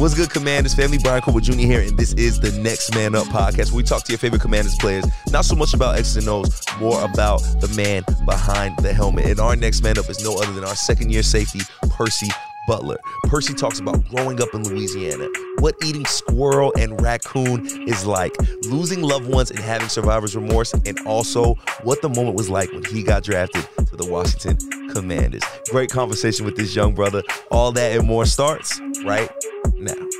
What's good, Commanders family? Bryan Colbert Jr. here, and this is the Next Man Up podcast. We talk to your favorite Commanders players, not so much about X's and O's, more about the man behind the helmet. And our next man up is no other than our second year safety, Percy Butler. Percy talks about growing up in Louisiana, what eating squirrel and raccoon is like, losing loved ones and having survivor's remorse, and also what the moment was like when he got drafted to the Washington Commanders. Great conversation with this young brother. All that and more starts right now.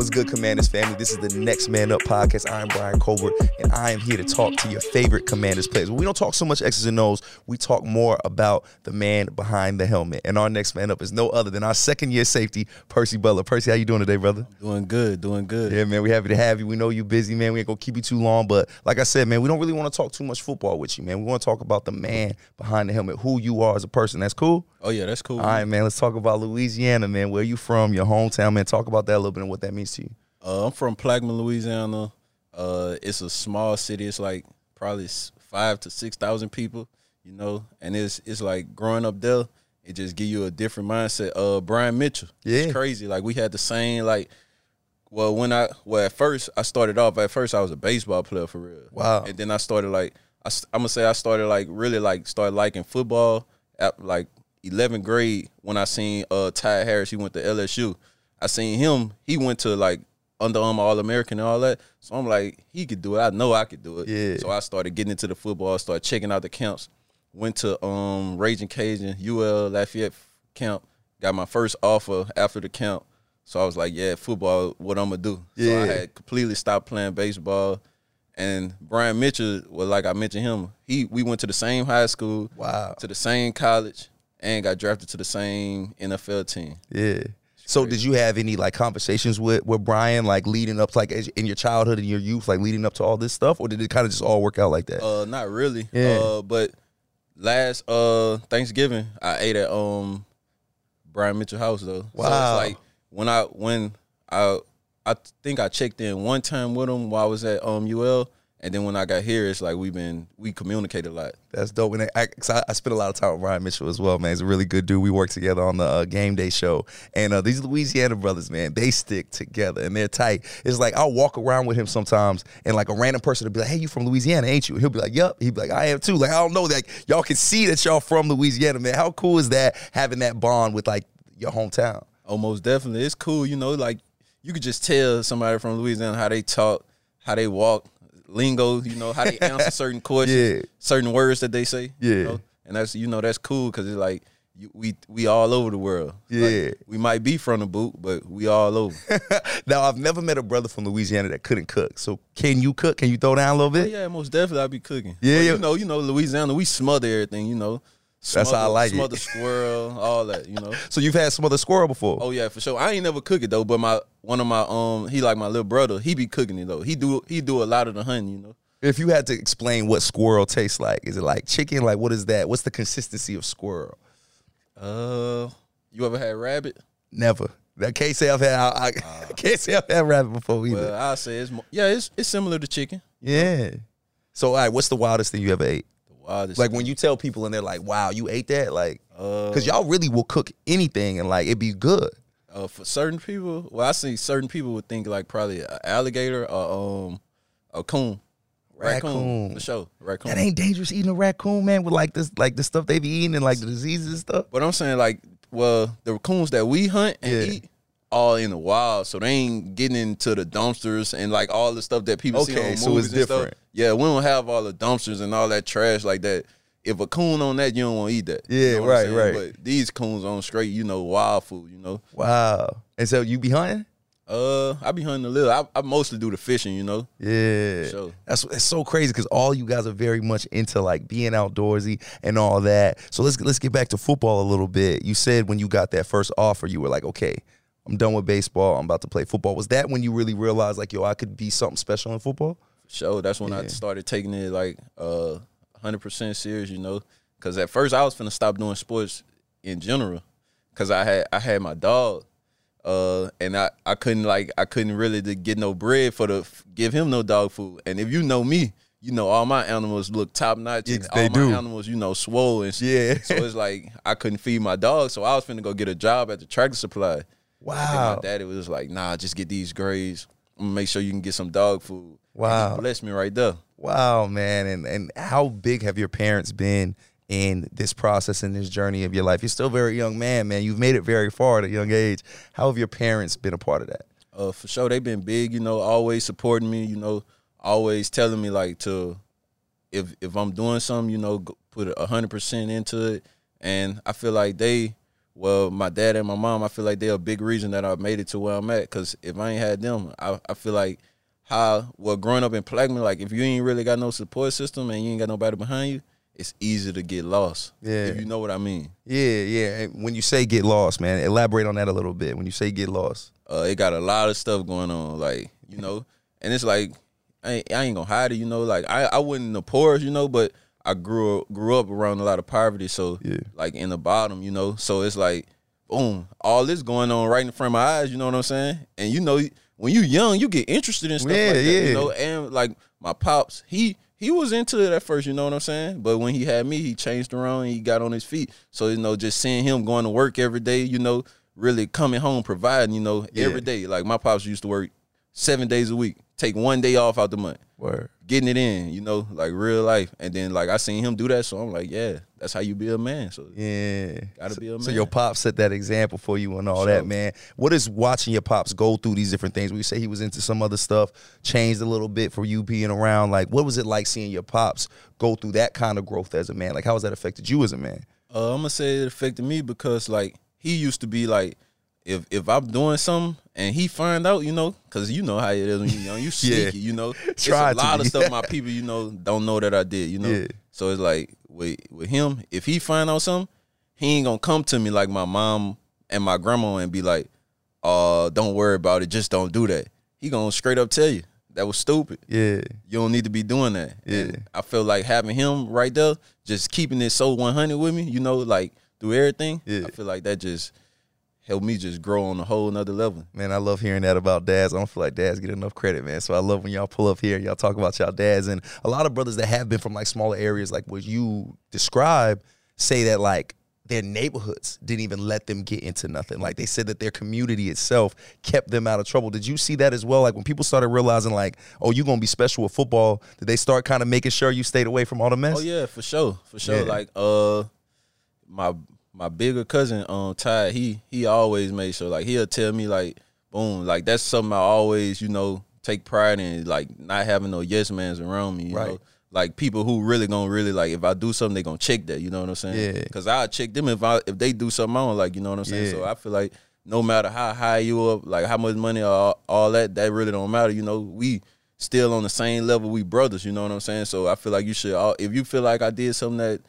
What's good, Commanders family? This is the Next Man Up podcast. I am Bryan Colbert, and I am here to talk to your favorite Commanders players. We don't talk so much X's and O's. We talk more about the man behind the helmet. And our next man up is no other than our second year safety, Percy Butler. Percy, how you doing today, brother? Doing good, doing good. Yeah, man, we happy to have you. We know you busy, man. We ain't gonna keep you too long, but like I said, man, we don't really want to talk too much football with you, man. We want to talk about the man behind the helmet, who you are as a person. That's cool. Oh yeah, that's cool. All right, man. Let's talk about Louisiana, man. Where you from? Your hometown, man. Talk about that a little bit and what that means Uh, I'm from Plaquemine, Louisiana. Uh, it's a small city. It's like probably five to six thousand people, you know. And it's it's like growing up there. It just give you a different mindset. Uh, Brian Mitchell. Yeah. it's crazy. Like we had the same like. Well, when I well at first I started off at first I was a baseball player for real. Wow. And then I started like I, am gonna say I started like really like started liking football at like 11th grade when I seen uh Ty Harris. He went to LSU. I seen him. He went to like Under Armour All American and all that. So I'm like, he could do it. I know I could do it. Yeah. So I started getting into the football. Started checking out the camps. Went to um Ragin' Cajun UL Lafayette camp. Got my first offer after the camp. So I was like, yeah, football, what I'm gonna do. So Yeah. I had completely stopped playing baseball. And Brian Mitchell, well, like I mentioned him, he we went to the same high school, Wow. to the same college, and got drafted to the same NFL team. Yeah. So did you have any like conversations with with Brian like leading up to, like in your childhood and your youth like leading up to all this stuff or did it kind of just all work out like that? Uh, not really. Yeah. Uh, but last uh Thanksgiving, I ate at um Brian Mitchell house though. So Wow. it's like when I when I I think I checked in one time with him while I was at um UL, and then when I got here, it's like we've been we communicate a lot. That's dope. And I, I, I spent a lot of time with Brian Mitchell as well, man. He's a really good dude. We work together on the uh, game day show. And uh, these Louisiana brothers, man, they stick together and they're tight. It's like I'll walk around with him sometimes and like a random person will be like, hey, you from Louisiana, ain't you? He'll be like, yep. He'll be like, I am too. Like, I don't know. Like, y'all can see that y'all from Louisiana, man. How cool is that having that bond with like your hometown? Oh, most definitely. It's cool, you know, like you could just tell somebody from Louisiana how they talk, how they walk, lingo, you know, how they answer certain questions, Yeah. certain words that they say. Yeah. You know? And that's you know, that's cool because it's like we we all over the world. Like, Yeah. we might be from the boot, but we all over. now, I've never met a brother from Louisiana that couldn't cook. So, can you cook? Can you throw down a little bit? Oh, yeah, most definitely I'll be cooking. Yeah, yeah. you know, you know, Louisiana, we smother everything, you know. That's how I like it. Smother squirrel, all that, you know. So, you've had some other squirrel before? Oh yeah, for sure. I ain't never cook it though, but my one of my um he like my little brother, he be cooking it though. He do he do a lot of the hunting, you know. If you had to explain what squirrel tastes like, is it like chicken? Like what is that? What's the consistency of squirrel? Uh, you ever had rabbit? Never. I can't say I've had. I, I can't say I've had rabbit before either. Well, I'll say it's mo- yeah, it's it's similar to chicken. yeah. So, all right, what's the wildest thing you ever ate? Like when you tell people and they're like, "Wow, you ate that!" Like, uh, because y'all really will cook anything and like it'd be good. uh, for certain people, well, I see certain people would think like probably an alligator or um a coon, Raccoon. The show, raccoon. That ain't dangerous eating a raccoon, man. With like this, like the stuff they be eating and like the diseases and stuff. But I'm saying like, well, the raccoons that we hunt and Yeah. eat. All in the wild, so they ain't getting into the dumpsters and like all the stuff that people see Okay, on so movies it's and stuff. different. Yeah, we don't have all the dumpsters and all that trash like that. If a coon on that, you don't want to eat that. Yeah, You know right, right. But these coons on straight, you know, wild food. You know, Wow. And so you be hunting? uh, I be hunting a little. I, I mostly do the fishing. You know, Yeah, Sure. that's it's so crazy because all you guys are very much into like being outdoorsy and all that. So let's let's get back to football a little bit. You said when you got that first offer, you were like, okay, I'm done with baseball. I'm about to play football. Was that when you really realized like, yo, I could be something special in football? sure. That's when I started taking it like uh, hundred percent serious. You know, because at first I was going to stop doing sports in general because I had I had my dog. Uh, and I, I couldn't like I couldn't really get no bread for the give him no dog food. And if you know me, you know all my animals look top notch. Yes, and they do. animals, you know, swollen. Yeah. so it's like I couldn't feed my dog, so I was finna go get a job at the tractor supply. And Wow. my daddy was like, nah, just get these grades. I'm gonna make sure you can get some dog food. And Wow. he blessed me right there. Wow, man. And and how big have your parents been in this process in this journey of your life? You're still a very young man, man. You've made it very far at a young age. How have your parents been a part of that? uh, for sure they've been big you know always supporting me you know always telling me like to if if i'm doing something you know put a 100% into it and i feel like they well my dad and my mom i feel like they're a big reason that i made it to where i'm at because if i ain't had them I, I feel like how well growing up in Plaquemine, like if you ain't really got no support system and you ain't got nobody behind you it's easy to get lost Yeah. if you know what i mean Yeah, yeah. And when you say get lost, man, elaborate on that a little bit. When you say get lost. uh, it got a lot of stuff going on, like you know, and it's like I ain't, I ain't gonna hide it, you know. Like I, I wasn't the poorest, you know, but I grew up, grew up around a lot of poverty, so Yeah. like in the bottom, you know. So it's like, boom, all this going on right in front of my eyes, you know what I'm saying? And you know, when you young, you get interested in stuff Yeah, like that, yeah. you know. And like my pops, he he was into it at first, you know what I'm saying? But when he had me, he changed around and he got on his feet. So you know, just seeing him going to work every day, you know, really coming home providing, you know, Yeah. every day. Like my pops used to work seven days a week, take one day off out the month, Word. getting it in, you know, like real life. And then like I seen him do that, so I'm like, yeah, that's how you be a man. So Yeah. Gotta so, be a man. So your pops set that example for you and all Sure. that, man. What is watching your pops go through these different things? We say he was into some other stuff, changed a little bit for you being around. Like, what was it like seeing your pops go through that kind of growth as a man? Like, how has that affected you as a man? Uh, I'm gonna say it affected me because like he used to be like, if if I'm doing something and he find out, you know, because you know how it is when you're young, you sneaky, you know. It's Try a lot be. of stuff my people, you know, don't know that I did, you know. Yeah. So it's like with with him, if he find out something, he ain't gonna come to me like my mom and my grandma and be like, uh, don't worry about it, just don't do that. He gonna straight up tell you that was stupid Yeah. you don't need to be doing that. Yeah. And I feel like having him right there, just keeping it so 100 with me, you know, like through everything. Yeah. I feel like that just helped me just grow on a whole nother level. Man, I love hearing that about dads. I don't feel like dads get enough credit, man. So I love when y'all pull up here, and y'all talk about y'all dads. And a lot of brothers that have been from like smaller areas, like what you describe, say that like their neighborhoods didn't even let them get into nothing. Like they said that their community itself kept them out of trouble. Did you see that as well? Like when people started realizing like, oh, you're gonna be special with football, did they start kind of making sure you stayed away from all the mess? Oh yeah, for sure, for sure. Yeah. Like uh, my my bigger cousin, um, Ty, he he always made sure like he'll tell me like, boom, like that's something I always you know take pride in, like not having no yes mans around me, you Right. know. Like people who really gonna really like if I do something they gonna check that, you know what I'm saying? Yeah. Cause I check them if I if they do something I don't like, you know what I'm saying? Yeah. So I feel like no matter how high you up, like how much money or all, all that, that really don't matter. You know, we still on the same level. We brothers. You know what I'm saying? So I feel like you should. all If you feel like I did something that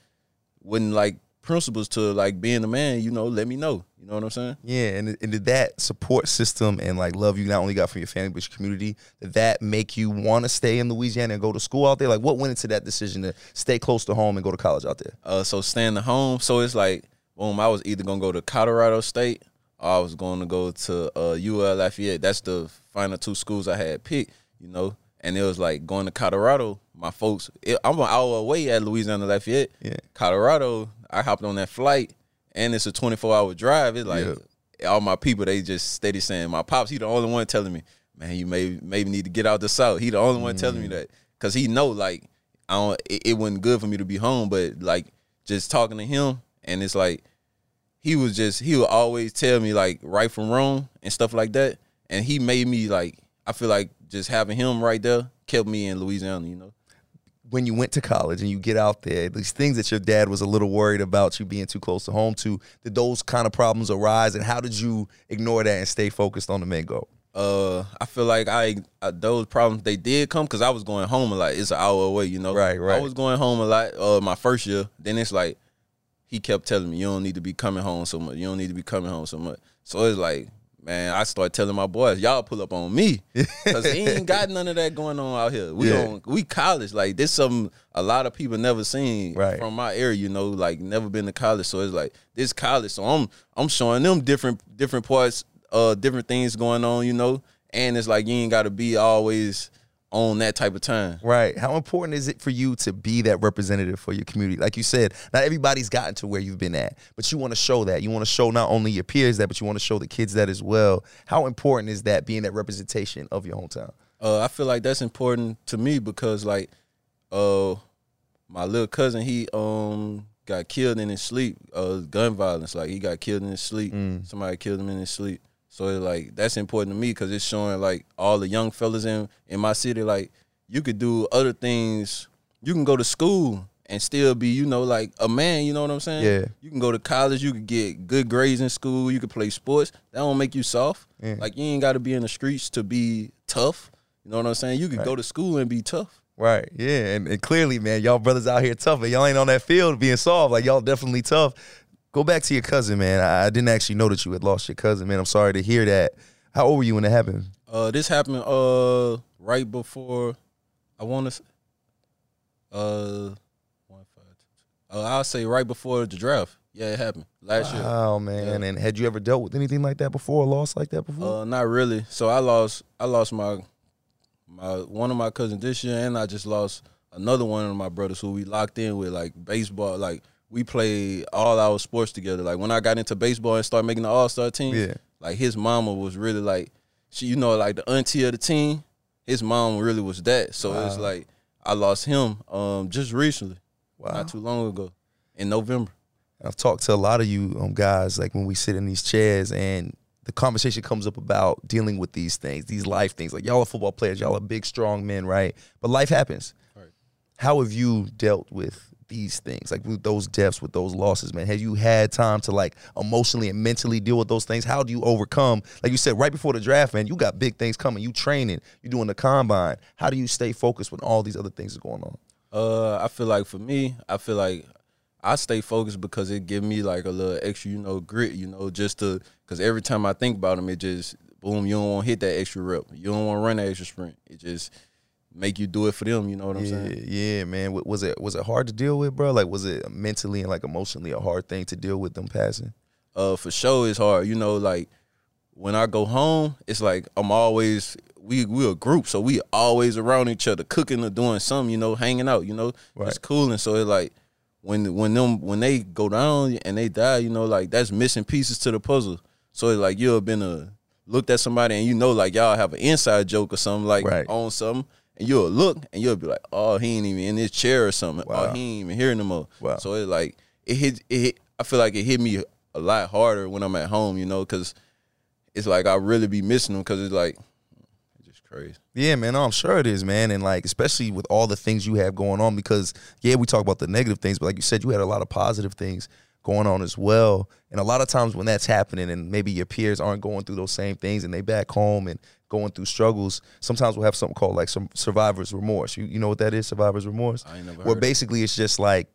wouldn't like principles to like being a man, you know, let me know. You know what I'm saying? Yeah, and, and did that support system and like love you not only got from your family but your community, did that make you want to stay in Louisiana and go to school out there? Like, what went into that decision to stay close to home and go to college out there? Uh, so staying at home. So it's like, boom, I was either gonna go to Colorado State or I was going to go to uh, UL Lafayette. That's the final two schools I had picked, you know. And it was like going to Colorado. My folks, it, I'm an hour away at Louisiana Lafayette. Yeah. Colorado, I hopped on that flight, and it's a 24 hour drive. It's like all my people, they just steady saying, my pops, he the only one telling me, man, you may maybe need to get out the south. He the only one telling me mm. that because he know like I don't. It, it wasn't good for me to be home, but like just talking to him, and it's like he was just he would always tell me like right from wrong and stuff like that, and he made me like I feel like just having him right there kept me in Louisiana, you know. When you went to college and you get out there, these things that your dad was a little worried about you being too close to home to, did those kind of problems arise? And how did you ignore that and stay focused on the main goal? uh I feel like I, I those problems they did come because I was going home a lot. It's an hour away, you know. Right, right. I was going home a lot. Uh, my first year. Then it's like he kept telling me, "You don't need to be coming home so much. You don't need to be coming home so much." So it's like, man, I start telling my boys, "Y'all pull up on me," because he ain't got none of that going on out here. We Yeah. don't. We college like this. Something a lot of people never seen Right. from my area. You know, like never been to college. So it's like this college. So I'm I'm showing them different different parts, uh, different things going on. You know, and it's like you ain't got to be always on that type of time. Right. How important is it for you to be that representative for your community? Like you said, not everybody's gotten to where you've been at, but you want to show that. You want to show not only your peers that, but you want to show the kids that as well. How important is that being that representation of your hometown? Uh, I feel like that's important to me because like, uh, my little cousin he um got killed in his sleep. Uh, gun violence. Like he got killed in his sleep. Mm. Somebody killed him in his sleep. So it's like that's important to me because it's showing like all the young fellas in in my city like you could do other things. You can go to school and still be you know like a man. You know what I'm saying? Yeah. You can go to college. You could get good grades in school. You could play sports. That don't make you soft. Yeah. Like you ain't got to be in the streets to be tough. You know what I'm saying? You could go to school and be tough. Right. Yeah. And, and clearly, man, y'all brothers out here tough, and y'all ain't on that field being soft. Like y'all definitely tough. Go back to your cousin, man. I, I didn't actually know that you had lost your cousin, man. I'm sorry to hear that. How old were you when it happened? Uh, this happened uh right before I want to uh one five two. Uh, I'll say right before the draft. Yeah, it happened last year. Wow, man. And had you ever dealt with anything like that before, a loss like that before? Uh, not really. So I lost. I lost my my one of my cousins this year, and I just lost another one of my brothers who we locked in with, like baseball. Like we played all our sports together. Like when I got into baseball and started making the All Star team, Yeah. like his mama was really like she, you know, like the auntie of the team. His mom really was that. So it's Wow. like I lost him um just recently, wow. not too long ago, in November. I've talked to a lot of you um, guys, like when we sit in these chairs and the conversation comes up about dealing with these things, these life things. Like y'all are football players, y'all are big, strong men, right? But life happens. Right. How have you dealt with these things, like with those deaths, with those losses, man? Have you had time to like emotionally and mentally deal with those things? How do you overcome? Like you said, right before the draft, man, you got big things coming. You training, you doing the combine. How do you stay focused when all these other things are going on? Uh, I feel like for me, I feel like I stay focused because it give me like a little extra, you know, grit, you know, just to because every time I think about them, it just boom, you don't want to hit that extra rep, you don't want to run that extra sprint. It just make you do it for them. You know what I'm yeah, saying? yeah, man. Was it was it hard to deal with, bro? Like, was it mentally and like emotionally a hard thing to deal with them passing? Uh, for sure, it's hard. You know, like when I go home, it's like I'm always we we a group, so we always around each other, cooking or doing something. You know, hanging out. You know, it's Right. cool. And so it's like when when them when they go down and they die, you know, like that's missing pieces to the puzzle. So it's like you have been a looked at somebody and you know like y'all have an inside joke or something like Right. on something. And you'll look and you'll be like, oh, he ain't even in his chair or something. Wow. Oh, he ain't even here no more. Wow. So it's like it hit. It hit. I feel like it hit me a lot harder when I'm at home. You know, because it's like I really be missing them because it's like it's just crazy. Yeah, man. No, I'm sure it is, man. And like, especially with all the things you have going on, because yeah, we talk about the negative things, but like you said, you had a lot of positive things going on as well. And a lot of times when that's happening, and maybe your peers aren't going through those same things, and they back home and going through struggles, sometimes we'll have something called like some survivor's remorse. You you know what that is? Survivor's remorse. I ain't never Where of it. basically it's just like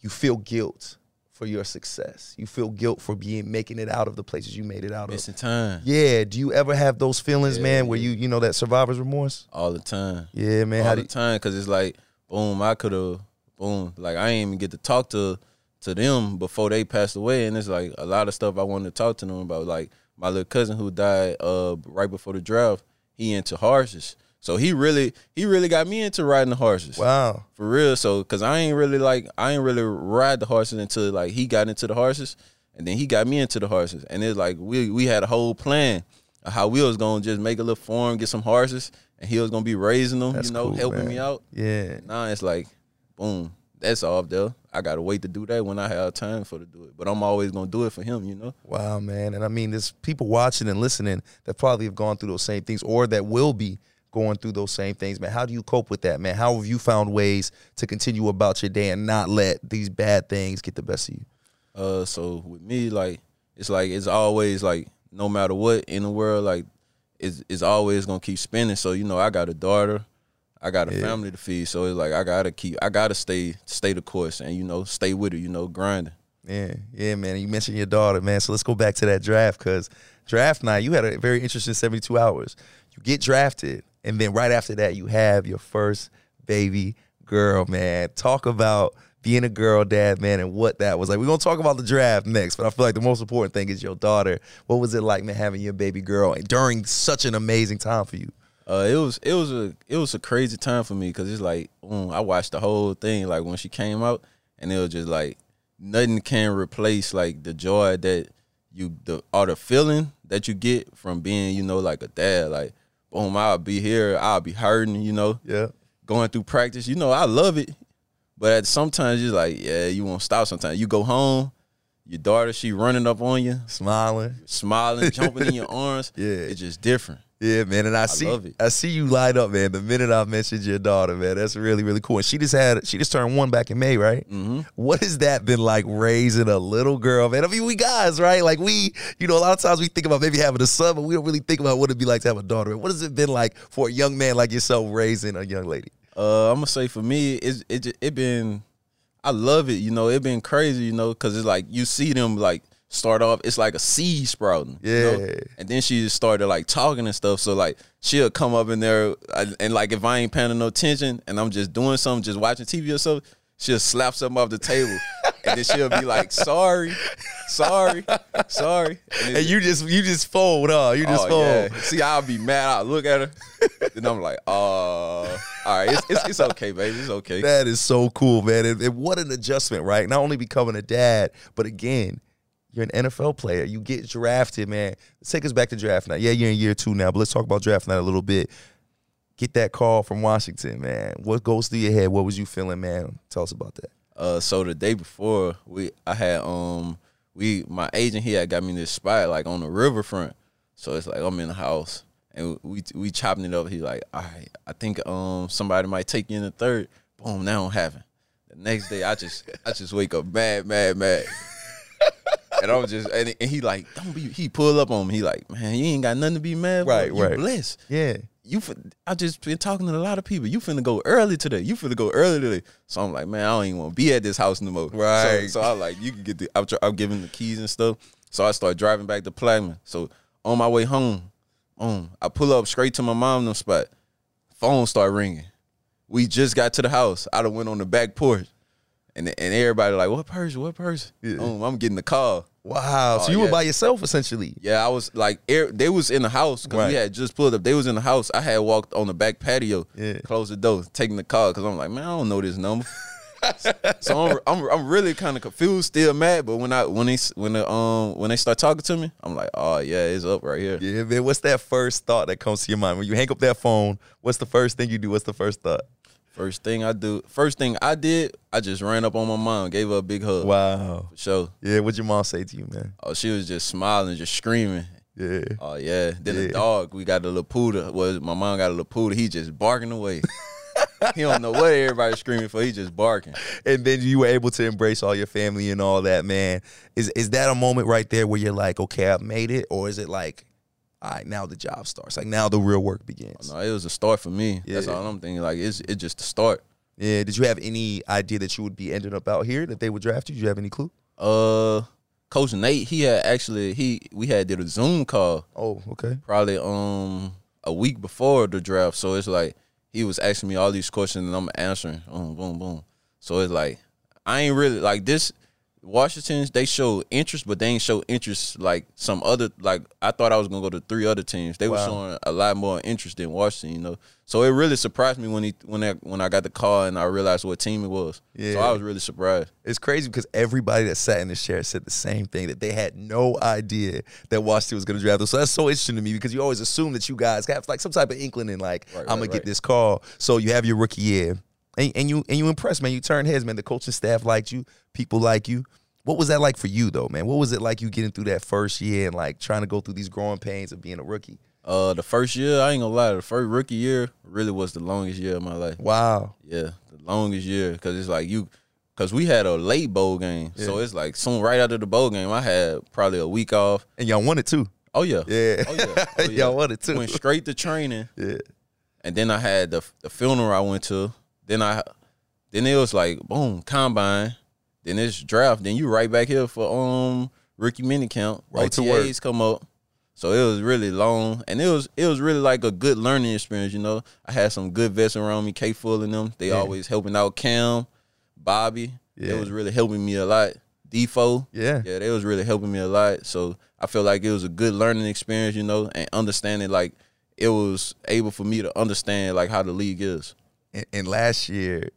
you feel guilt for your success. You feel guilt for being making it out of the places you made it out of. Missing time Yeah. Do you ever have those feelings, Yeah, man, where you you know that survivor's remorse? all the time. Yeah, man. How all the time because it's like boom, I could have boom. Like I ain't even get to talk to to them before they passed away, and it's like a lot of stuff I wanted to talk to them about. Like my little cousin who died uh right before the draft, he into horses. So he really he really got me into riding the horses. Wow. For real, so cause I ain't really like I ain't really ride the horses until like he got into the horses, and then he got me into the horses, and it's like we we had a whole plan of how we was gonna just make a little farm, get some horses, and he was gonna be raising them, That's you know, cool, helping man. me out. Yeah. Now it's like, boom, that's off there. I gotta wait to do that when I have time for to do it, but I'm always gonna do it for him, you know. Wow, man. And I mean, there's people watching and listening that probably have gone through those same things or that will be going through those same things, man. How do you cope with that, man? How have you found ways to continue about your day and not let these bad things get the best of you? Uh, so with me, like it's like it's always like no matter what in the world, like it's it's always gonna keep spinning. So you know, I got a daughter, I got a Yeah. family to feed. So it's like I gotta keep, I gotta stay stay the course and you know stay with it. You know, grinding. Yeah, yeah, man. You mentioned your daughter, man. So let's go back to that draft because draft night, you had a very interesting 72 hours. You get drafted, and then right after that, you have your first baby girl, man. Talk about being a girl dad, man, and what that was like. We're gonna talk about the draft next, but I feel like the most important thing is your daughter. What was it like, man, having your baby girl during such an amazing time for you? Uh, it was it was a it was a crazy time for me because it's like mm, I watched the whole thing like when she came out, and it was just like nothing can replace like the joy that you the or the feeling that you get from being you know like a dad. Like boom, I'll be here, I'll be hurting, you know, Yeah. going through practice. You know, I love it, but at sometimes you're like, yeah, you won't stop. Sometimes you go home, your daughter she running up on you, Smiling. smiling, jumping in your arms. Yeah. it's just different. Yeah, man, and I, see, love it. I see you light up, man. The minute I mentioned your daughter, man, that's really, really cool. And she just had, she just turned one back in May, right? Mm-hmm. What has that been like raising a little girl, man? I mean, we guys, right? Like we, you know, a lot of times we think about maybe having a son, but we don't really think about what it'd be like to have a daughter. What has it been like for a young man like yourself raising a young lady? Uh, I'm gonna say for me, it's it it been, I love it. You know, it been crazy. You know, because it's like you see them like start off. It's like a seed sprouting. you know? Yeah. and then she just started like talking and stuff. So like she'll come up in there, and, and like if I ain't paying no attention, and I'm just doing something, just watching TV or something, she'll slap something off the table, and then she'll be like, "Sorry, sorry, sorry." And, And you just, you just fold, huh? You just oh, fold. yeah. See, I'll be mad. I look at her, then I'm like, "Uh, all right, it's, it's it's okay, baby, it's okay." That is so cool, man. And, and what an adjustment, right? Not only becoming a dad, but again, you're an NFL player. You get drafted, man. Let's take us back to draft night. Yeah, you're in year two now, but let's talk about draft night a little bit. Get that call from Washington, man. What goes through your head? What was you feeling, man? Tell us about that. Uh, so the day before, we I had um we my agent he had got me this spot like on the riverfront. So it's like I'm in the house and we we chopping it up. He like, all right, I think um somebody might take you in the third. Boom, that don't happen. The next day, I just I just wake up mad, mad, mad. And I'm just and, and he like don't be he pull up on me. He like man you ain't got nothing to be mad for. Right, you right. blessed Yeah. you I just been talking to a lot of people. You finna go early today. You finna go early today. So I'm like, man, I don't even want to be at this house no more. Right. So, so I like, you can get the. I'm, I'm giving the keys and stuff. So I start driving back to Plaquemine. So on my way home, boom, I pull up straight to my mom them spot. Phone start ringing. We just got to the house. I done went on the back porch, and and everybody like, what person? What person? Yeah. Boom, I'm getting the call. Wow. so Oh, you were by yourself essentially. Yeah, I was like, air, they was in the house because Right. we had just pulled up. They was in the house. I had walked on the back patio, Yeah. closed the door, taking the call because I'm like, man, I don't know this number. so I'm, I'm I'm really kind of confused, still mad. But when I when they when the um when they start talking to me, I'm like, oh yeah, it's up right here. Yeah, man. What's that first thought that comes to your mind when you hang up that phone? What's the first thing you do? What's the first thought? First thing I do, first thing I did, I just ran up on my mom, gave her a big hug. Wow. For sure. Yeah, what'd your mom say to you, man? Oh, she was just smiling, just screaming. Yeah. Oh yeah. Then Yeah. the dog, we got a little poodle. Well, my mom got a little poodle. He just barking away. he don't know what everybody's screaming for. He just barking. and then you were able to embrace all your family and all that, man. Is is that a moment right there where you're like, okay, I've made it, or is it like, all right, now the job starts, like now the real work begins? No, it was a start for me. That's all I'm thinking. Like it's it's just the start. Yeah. Did you have any idea that you would be ending up out here, that they would draft you? Did you have any clue? Uh, Coach Nate, he had actually he we had did a Zoom call Oh, okay. probably um a week before the draft. So it's like he was asking me all these questions and I'm answering. Boom, boom, boom. So it's like I ain't really like this. Washington's they show interest, but they ain't show interest like some other. Like I thought I was gonna go to three other teams. They were showing a lot more interest in Washington, you know. So it really surprised me when he when I when I got the call and I realized what team it was. Yeah. So I was really surprised. It's crazy because everybody that sat in this chair said the same thing that they had no idea that Washington was going to draft them. So that's so interesting to me because you always assume that you guys have like some type of inkling in like Right, I'm gonna right, get this call. So you have your rookie year, and, and you and you impressed, man. You turn heads, man. The coaching staff liked you, people like you. What was that like for you though, man? What was it like you getting through that first year and like trying to go through these growing pains of being a rookie? Uh, the first year I ain't gonna lie, the first rookie year really was the longest year of my life. Wow. Yeah, the longest year because it's like you, because we had a late bowl game, so it's like soon right after the bowl game, I had probably a week off. And y'all won it too. Oh yeah, Yeah. oh yeah, oh, yeah. y'all won it too. Went straight to training, Yeah. and then I had the the funeral I went to. Then I, then it was like boom combine, then it's draft. Then you right back here for um rookie minicamp. Right. OTAs come up. So it was really long, and it was it was really like a good learning experience. You know, I had some good vets around me, K Full and them. They Yeah. always helping out Cam, Bobby. Yeah. It was really helping me a lot. Defo, Yeah. yeah, they was really helping me a lot. So I feel like it was a good learning experience, you know, and understanding like it was able for me to understand like how the league is. And, and last year,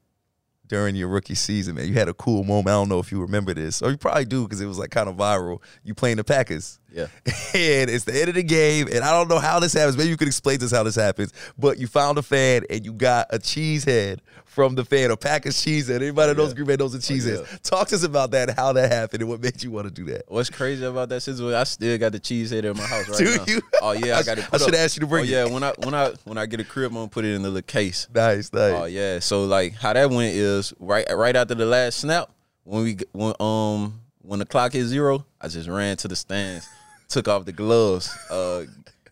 during your rookie season, man, you had a cool moment. I don't know if you remember this, or you probably do because it was like kind of viral. You playing the Packers. Yeah. And it's the end of the game, and I don't know how this happens. Maybe you could explain to us how this happens. But you found a fan, and you got a cheese head from the fan, a Packers cheese head. Anybody that knows yeah. Green Bay knows a cheese Oh, yeah. Talk to us about that, how that happened, and what made you want to do that. What's crazy about that situation? I still got the cheese head in my house right Do now. you? Oh yeah, I got it. I should up. ask you to bring Oh it. yeah, when I when I when I get a crib, I'm gonna put it in the little case. Nice, nice. Oh yeah. So like how that went is right right after the last snap when we when um when the clock hit zero, I just ran to the stands, took off the gloves, uh,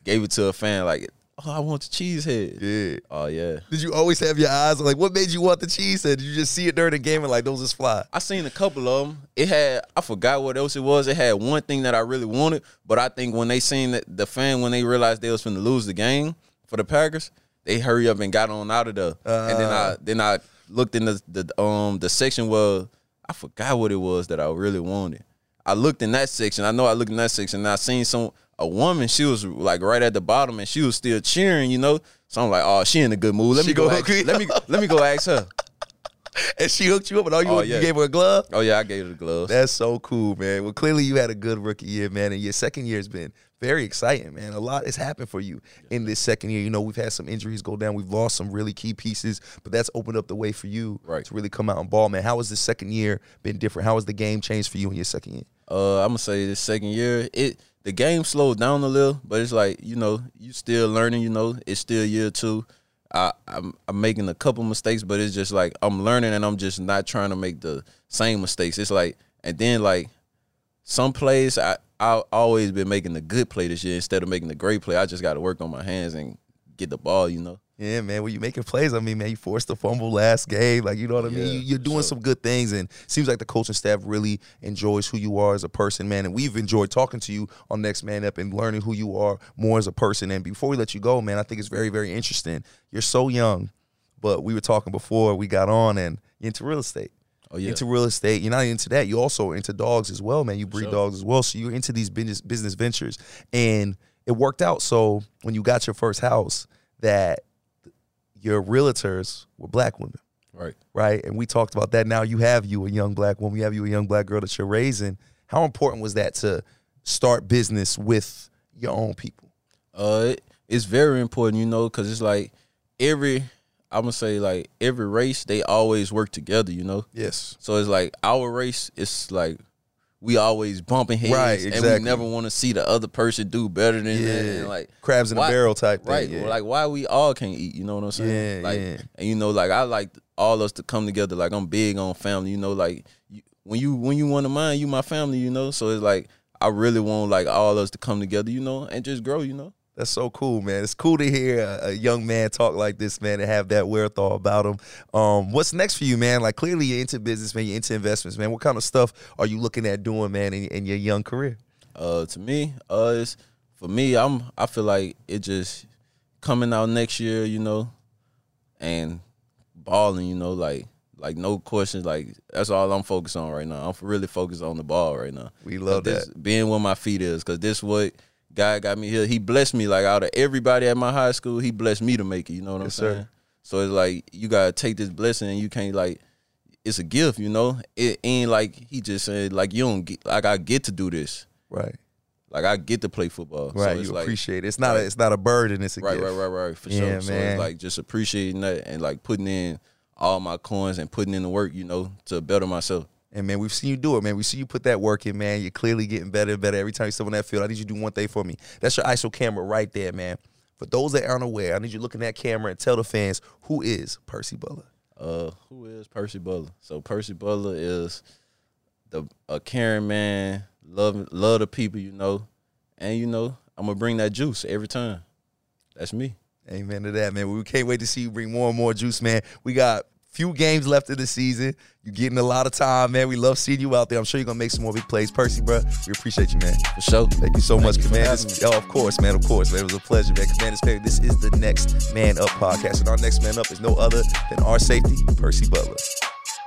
gave it to a fan like, oh I want the cheese head. Yeah. Oh yeah. Did you always have your eyes like what made you want the cheese head? Did you just see it during the game and like those just fly? I seen a couple of them. It had I forgot what else it was. It had one thing that I really wanted, but I think when they seen that the fan when they realized they was finna lose the game for the Packers, they hurry up and got on out of there. and then I then I looked in the, the um the section where I forgot what it was that I really wanted. I looked in that section. I know I looked in that section and I seen some a woman. She was like right at the bottom and she was still cheering. You know, so I'm like, oh, she in a good mood. Let She me go. Ask, hook let me let me go ask her. And she hooked you up and all you, Oh, want- you gave her a glove? Oh yeah, I gave her the gloves. That's so cool, man. Well, clearly you had a good rookie year, man, and your second year has been very exciting, man. A lot has happened for you in this second year. You know, we've had some injuries go down. We've lost some really key pieces, but that's opened up the way for you Right. to really come out and ball, man. How has the second year been different? How has the game changed for you in your second year? Uh, I'm gonna say this second year, it the game slowed down a little, but it's like you know you still learning. You know, it's still year two. I, I'm I'm making a couple mistakes, but it's just like I'm learning and I'm just not trying to make the same mistakes. It's like and then like some plays I I always been making the good play this year instead of making the great play. I just got to work on my hands and get the ball. You know. Yeah, man. When you making plays, I mean, man, you forced the fumble last game. Like, you know what I mean? Yeah, You- You're doing sure. some good things, and seems like the coaching staff really enjoys who you are as a person, man. And we've enjoyed talking to you on Next Man Up and learning who you are more as a person. And before we let you go, man, I think it's very, very interesting. You're so young, but we were talking before we got on, and into real estate. Oh yeah. Into real estate. You're not into that. You also into dogs as well, man. You breed sure. dogs as well. So you're into these business business ventures. And it worked out so when you got your first house that your realtors were black women, right. right? And we talked about that. Now you have you a young black woman, you have you a young black girl that you're raising. How important was that to start business with your own people? Uh, it's very important, you know, because it's like every I'm gonna say like every race they always work together, you know. Yes. So it's like our race, it's like we always bumping heads, Right, exactly. and we never want to see the other person do better than that. Yeah. And like Crabs in a barrel type thing. right? yeah. Like why we all can't eat, you know what I'm saying? Yeah, like, yeah. and you know, like I like all us to come together. Like I'm big on family, you know. Like you, when you when you want to mine, you my family, you know. So it's like I really want like all us to come together, you know, and just grow, you know. That's so cool, man. It's cool to hear a, a young man talk like this, man, and have that wherewithal about him. Um, what's next for you, man? Like clearly you're into business, man. You're into investments, man. What kind of stuff are you looking at doing, man, in, in your young career? Uh, to me, uh, for me. I'm. I feel like it just coming out next year, you know, and balling, you know, like like no questions. Like that's all I'm focused on right now. I'm really focused on the ball right now. We love 'Cause this, that. being where my feet is, because this what God got me here. He blessed me. Like out of everybody at my high school, He blessed me to make it. You know what Yes, I'm saying? sir. So it's like you gotta take this blessing, and you can't like. It's a gift, you know. It ain't like he just said like you don't get like I get to do this. Right. Like I get to play football. Right. So it's you like, appreciate it. It's not a it's not a burden, it's a right, gift. right, right, right, for Yeah, sure. So man. it's like just appreciating that and like putting in all my coins and putting in the work, you know, to better myself. And man, we've seen you do it, man. We see you put that work in, man. You're clearly getting better and better every time you step on that field. I need you to do one thing for me. That's your ISO camera right there, man. For those that aren't aware, I need you to look in that camera and tell the fans who is Percy Butler. Uh, who is Percy Butler? So Percy Butler is the a caring man, love love the people, you know, and you know I'm gonna bring that juice every time. That's me. Amen to that, man. We can't wait to see you bring more and more juice, man. We got few games left of the season. You're getting a lot of time, man. We love seeing you out there. I'm sure you're gonna make some more big plays. Percy, bro, we appreciate you, man. For sure. Thank you so much, you Commanders. Oh, of course, man. Of course, man. It was a pleasure, man. Commanders Perry. This is the next Man Up podcast, and our next man up is no other than our safety, Percy Butler.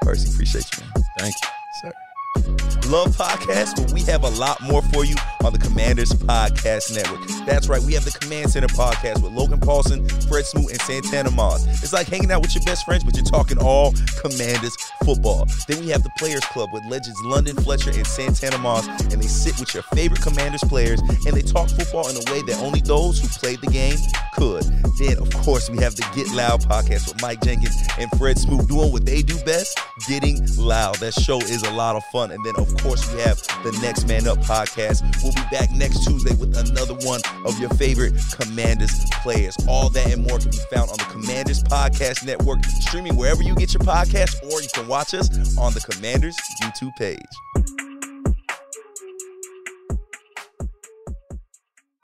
Percy, appreciate you, man. Thank you. Sir. love podcasts, but we have a lot more for you on the Commanders Podcast Network. That's right, we have the Command Center podcast with Logan Paulson, Fred Smoot, and Santana Moss. It's like hanging out with your best friends, but you're talking all Commanders football. Then we have the Players Club with legends London Fletcher and Santana Moss, and they sit with your favorite Commanders players and they talk football in a way that only those who played the game could. Then, of course, we have the Get Loud podcast with Mike Jenkins and Fred Smoot doing what they do best, getting loud. That show is a lot of fun. And then, of course, we have the Next Man Up podcast. We'll be back next Tuesday with another one of your favorite Commanders players. All that and more can be found on the Commanders Podcast Network, streaming wherever you get your podcast, or you can watch us on the Commanders YouTube page.